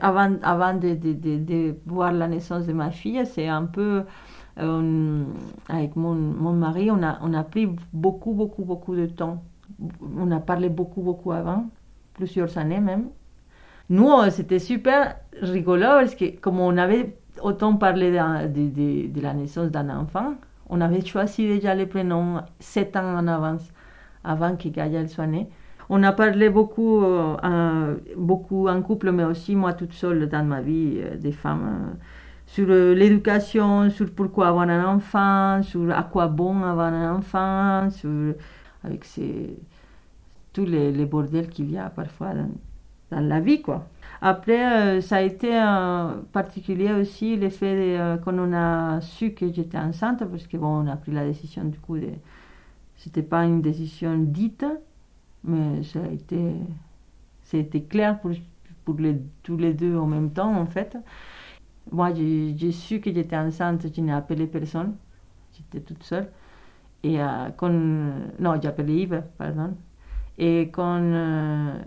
Avant avant de, voir la naissance de ma fille, c'est un peu... Euh, avec mon, mari, on a, pris beaucoup, beaucoup, beaucoup de temps. On a parlé beaucoup, beaucoup avant, plusieurs années même. Nous, c'était super rigolo parce que comme on avait autant parlé de la naissance d'un enfant, on avait choisi déjà les prénoms sept ans en avance, avant que Gaïa soit née. On a parlé beaucoup, euh, beaucoup en couple, mais aussi moi toute seule dans ma vie euh, des femmes, euh, sur l'éducation, sur pourquoi avoir un enfant, sur à quoi bon avoir un enfant, avec ces, tous les, bordels qu'il y a parfois dans, la vie. quoi. Après, ça a été particulier aussi le fait qu'on on a su que j'étais enceinte, parce que bon, on a pris la décision du coup de... C'était pas une décision dite, mais ça a été, clair pour, pour tous les deux en même temps, en fait. Moi, j'ai su que j'étais enceinte, je n'ai appelé personne. J'étais toute seule. Et euh, quand... Non, j'ai appelé Yves, pardon. Et quand... Euh,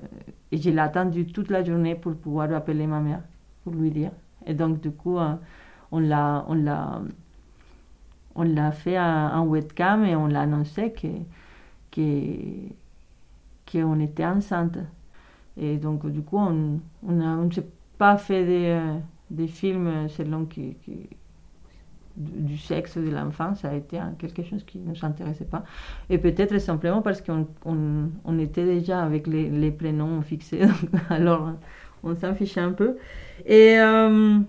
et je l'ai attendu toute la journée pour pouvoir appeler ma mère, pour lui dire. Et donc, du coup, euh, on l'a... On l'a on l'a fait en webcam et on l'a annoncé que, que qu'on était enceinte. Et donc, du coup, on on, ne s'est pas fait des, des films selon qui, du sexe de l'enfant, ça a été quelque chose qui ne nous intéressait pas. Et peut-être simplement parce qu'on on, était déjà avec les, les prénoms fixés, alors on s'en fichait un peu. Et euh,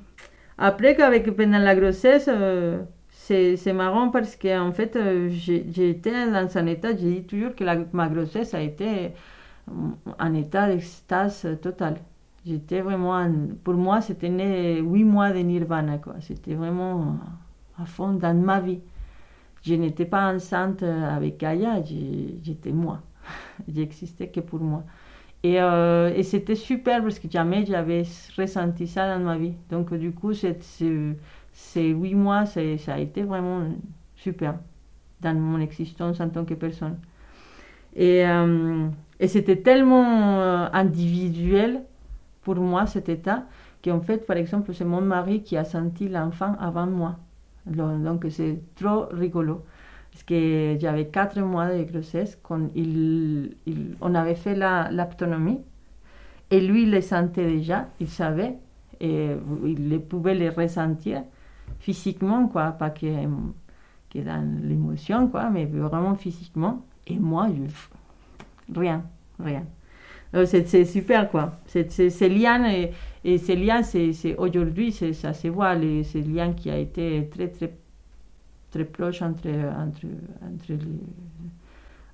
après, qu'avec pendant la grossesse, euh, c'est marrant parce qu'en fait, euh, j'étais dans un état, j'ai dit toujours que ma grossesse a été un état d'extase totale. J'étais vraiment, pour moi, c'était huit mois de nirvana, quoi. C'était vraiment à fond dans ma vie. Je n'étais pas enceinte avec Gaïa, j'étais moi. J'existais que pour moi. Et, euh, et c'était super parce que jamais j'avais ressenti ça dans ma vie. Donc, du coup, c'est ces huit mois, ça a été vraiment super dans mon existence en tant que personne. Et, euh, c'était tellement euh, individuel pour moi cet état qu'en fait, par exemple, c'est mon mari qui a senti l'enfant avant moi. Donc c'est trop rigolo. Parce que j'avais quatre mois de grossesse quand il, on avait fait l'autonomie. et lui, il le sentait déjà, il savait, et il pouvait le ressentir physiquement, quoi, pas que, que dans l'émotion, quoi, mais vraiment physiquement. Et moi, rien, rien. Euh, c'est super, quoi. Ces liens, et, et ces liens, c'est aujourd'hui, ça se voit, les, ces liens qui a été très, très, très proche entre, entre, entre,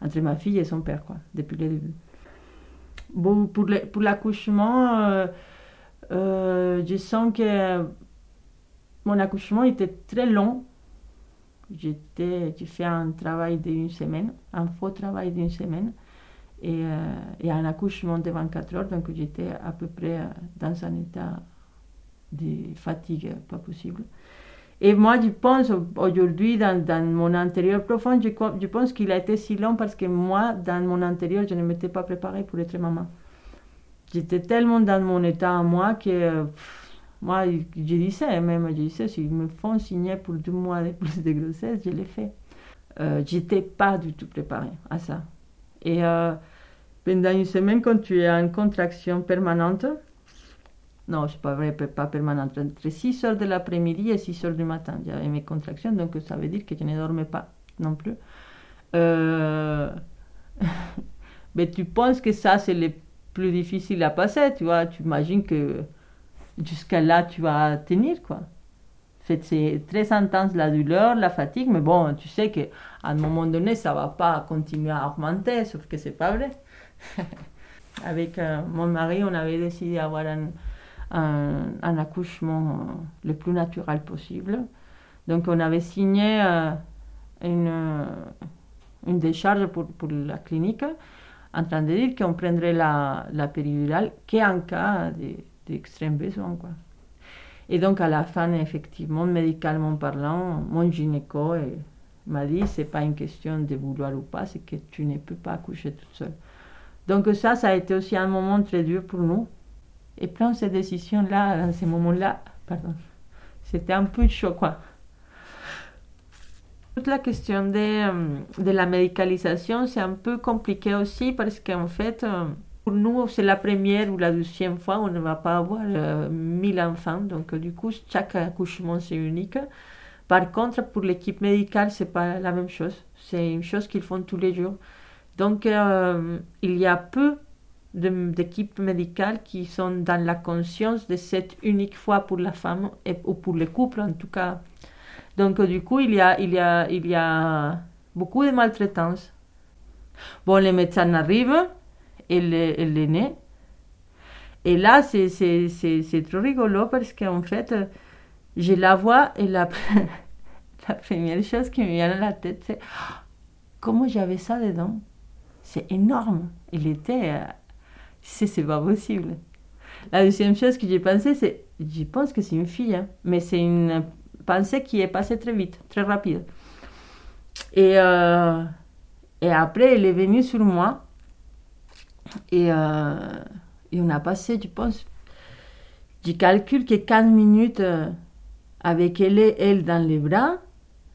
entre ma fille et son père, quoi, depuis le début. Bon, pour l'accouchement, euh, euh, je sens que mon accouchement était très long. J'ai fait un travail d'une semaine, un faux travail d'une semaine, et, euh, un accouchement de 24 heures, donc j'étais à peu près euh, dans un état de fatigue pas possible. Et moi, je pense aujourd'hui, dans, mon intérieur profond, je pense qu'il a été si long parce que moi, dans mon intérieur, je ne m'étais pas préparée pour être maman. J'étais tellement dans mon état à moi que... Moi, je disais, même, je disais, s'ils me font signer pour deux mois de plus de grossesse, je l'ai fait. Euh, j'étais pas du tout préparée à ça. Et euh, pendant une semaine, quand tu es en contraction permanente, non, c'est pas vrai, pas permanente, entre 6 heures de l'après-midi et 6 heures du matin, j'avais mes contractions, donc ça veut dire que je ne dormais pas non plus. Euh, mais tu penses que ça, c'est le plus difficile à passer, tu vois, tu imagines que jusqu'à là, tu vas tenir, quoi. C'est très intense la douleur, la fatigue, mais bon, tu sais qu'à un moment donné, ça va pas continuer à augmenter, sauf que c'est pas vrai. Avec euh, mon mari, on avait décidé d'avoir un, un, accouchement le plus naturel possible. Donc, on avait signé euh, une, une décharge pour, pour la clinique en train de dire qu'on prendrait la, la péridurale qu'en cas de d'extrême besoin. Quoi. Et donc, à la fin, effectivement, médicalement parlant, mon gynéco m'a dit c'est pas une question de vouloir ou pas, c'est que tu ne peux pas accoucher toute seule. Donc, ça, ça a été aussi un moment très dur pour nous. et prendre cette décision-là, dans ces moments-là, pardon, c'était un peu chaud. Toute la question de, euh, de la médicalisation, c'est un peu compliqué aussi parce qu'en fait, euh, pour nous, c'est la première ou la deuxième fois, on ne va pas avoir euh, 1000 enfants. Donc, du coup, chaque accouchement, c'est unique. Par contre, pour l'équipe médicale, c'est pas la même chose. C'est une chose qu'ils font tous les jours. Donc, euh, il y a peu d'équipes médicales qui sont dans la conscience de cette unique fois pour la femme ou pour le couple en tout cas. Donc, du coup, il y a, il y a, il y a beaucoup de maltraitance. Bon, les médecins arrivent, est née. Et là, c'est trop rigolo parce qu'en fait, je la vois et la, première chose qui me vient à la tête, c'est comment j'avais ça dedans? C'est énorme. Il était. Euh, c'est pas possible. La deuxième chose que j'ai pensé, c'est je pense que c'est une fille, hein, mais c'est une pensée qui est passée très vite, très rapide. Et, euh, et après, elle est venue sur moi. Et, euh, et on a passé, je pense, je calcule que 15 minutes avec elle, elle dans les bras,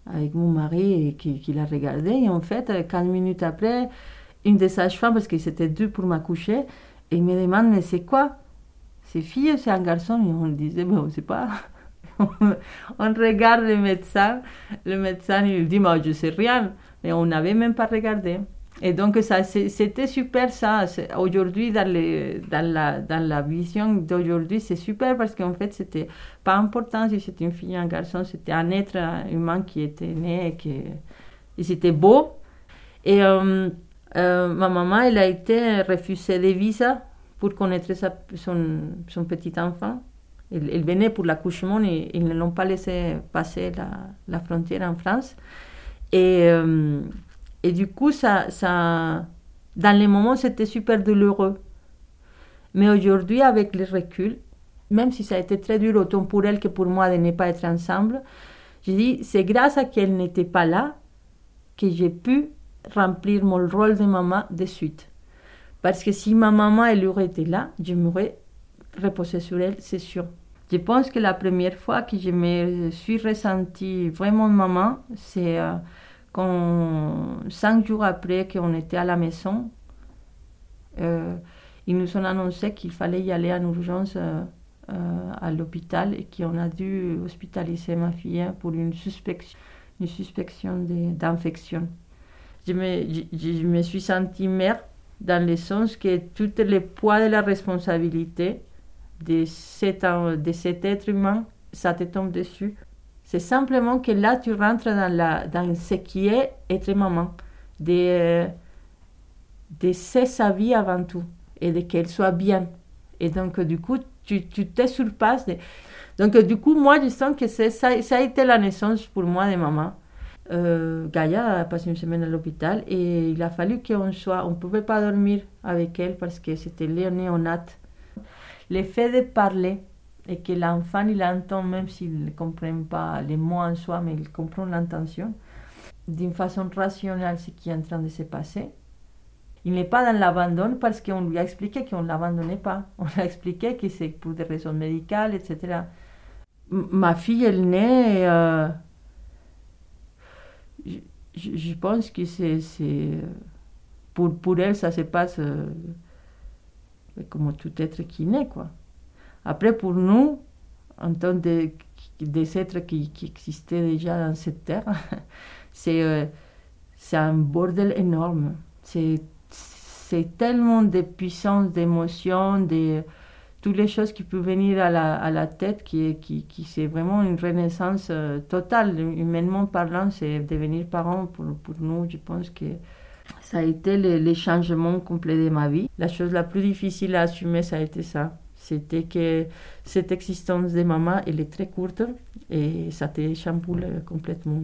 avec mon mari qui, la regardait. Et en fait, 15 minutes après, une des sages-femmes, parce qu'ils étaient deux pour m'accoucher, et me demande, mais c'est quoi? C'est fille ou c'est un garçon? Et on disait, mais on ne sait pas. on regarde le médecin, le médecin il dit, moi je sais rien, mais on n'avait même pas regardé. Et donc ça, c'était super ça. Aujourd'hui, dans, dans, la, dans la vision d'aujourd'hui, c'est super parce qu'en fait, c'était pas important si c'était une fille ou un garçon, c'était un être humain qui était né et, qui, c'était beau. Et euh, euh, ma maman, elle a été refusée de visa pour connaître son, son, petit enfant. Elle, venait pour l'accouchement et ils ne l'ont pas laissé passer la, frontière en France. Et, euh, et du coup, ça, ça, dans les moments, c'était super douloureux. Mais aujourd'hui, avec le recul, même si ça a été très dur autant pour elle que pour moi de ne pas être ensemble, je dis, c'est grâce à qu'elle n'était pas là que j'ai pu remplir mon rôle de maman de suite. Parce que si ma maman, elle aurait été là, je m'aurais reposé sur elle, c'est sûr. Je pense que la première fois que je me suis ressentie vraiment maman, c'est euh, cinq jours après qu'on était à la maison, euh, ils nous ont annoncé qu'il fallait y aller en urgence euh, à l'hôpital et qu'on a dû hospitaliser ma fille pour une suspicion, d'infection je me, je, me suis sentie mère dans le sens que tout le poids de la responsabilité de cet, de cet être humain, ça te tombe dessus. C'est simplement que là, tu rentres dans, la, dans ce qui est être maman, de, de sa vie avant tout et de qu'elle soit bien. Et donc, du coup, tu, tu te surpasses. Donc, du coup, moi, je sens que ça, ça a été la naissance pour moi de maman. Euh, Gaïa a passé une semaine à l'hôpital et il a fallu qu'on soit, on ne pouvait pas dormir avec elle parce que c'était néonate. Le fait de parler et que l'enfant il entend même s'il ne comprend pas les mots en soi, mais il comprend l'intention, d'une façon rationnelle ce qui est en train de se passer. Il n'est pas dans l'abandon parce qu'on lui a expliqué qu'on ne l'abandonnait pas. On lui a expliqué que c'est pour des raisons médicales, etc. ma fille, elle naît. Euh, je, pense que c'est. Pour, pour elle, ça se passe euh, comme tout être qui naît, quoi. Après, pour nous, en tant que des êtres qui, existaient déjà dans cette terre, c'est euh, un bordel énorme. C'est tellement de puissance, d'émotion, de toutes les choses qui peuvent venir à la, à la tête, qui, qui, qui c'est vraiment une renaissance euh, totale. Humainement parlant, c'est devenir parent pour, pour nous, je pense que ça a été le, le, changement complet de ma vie. La chose la plus difficile à assumer, ça a été ça. C'était que cette existence de maman, elle est très courte et ça te complètement.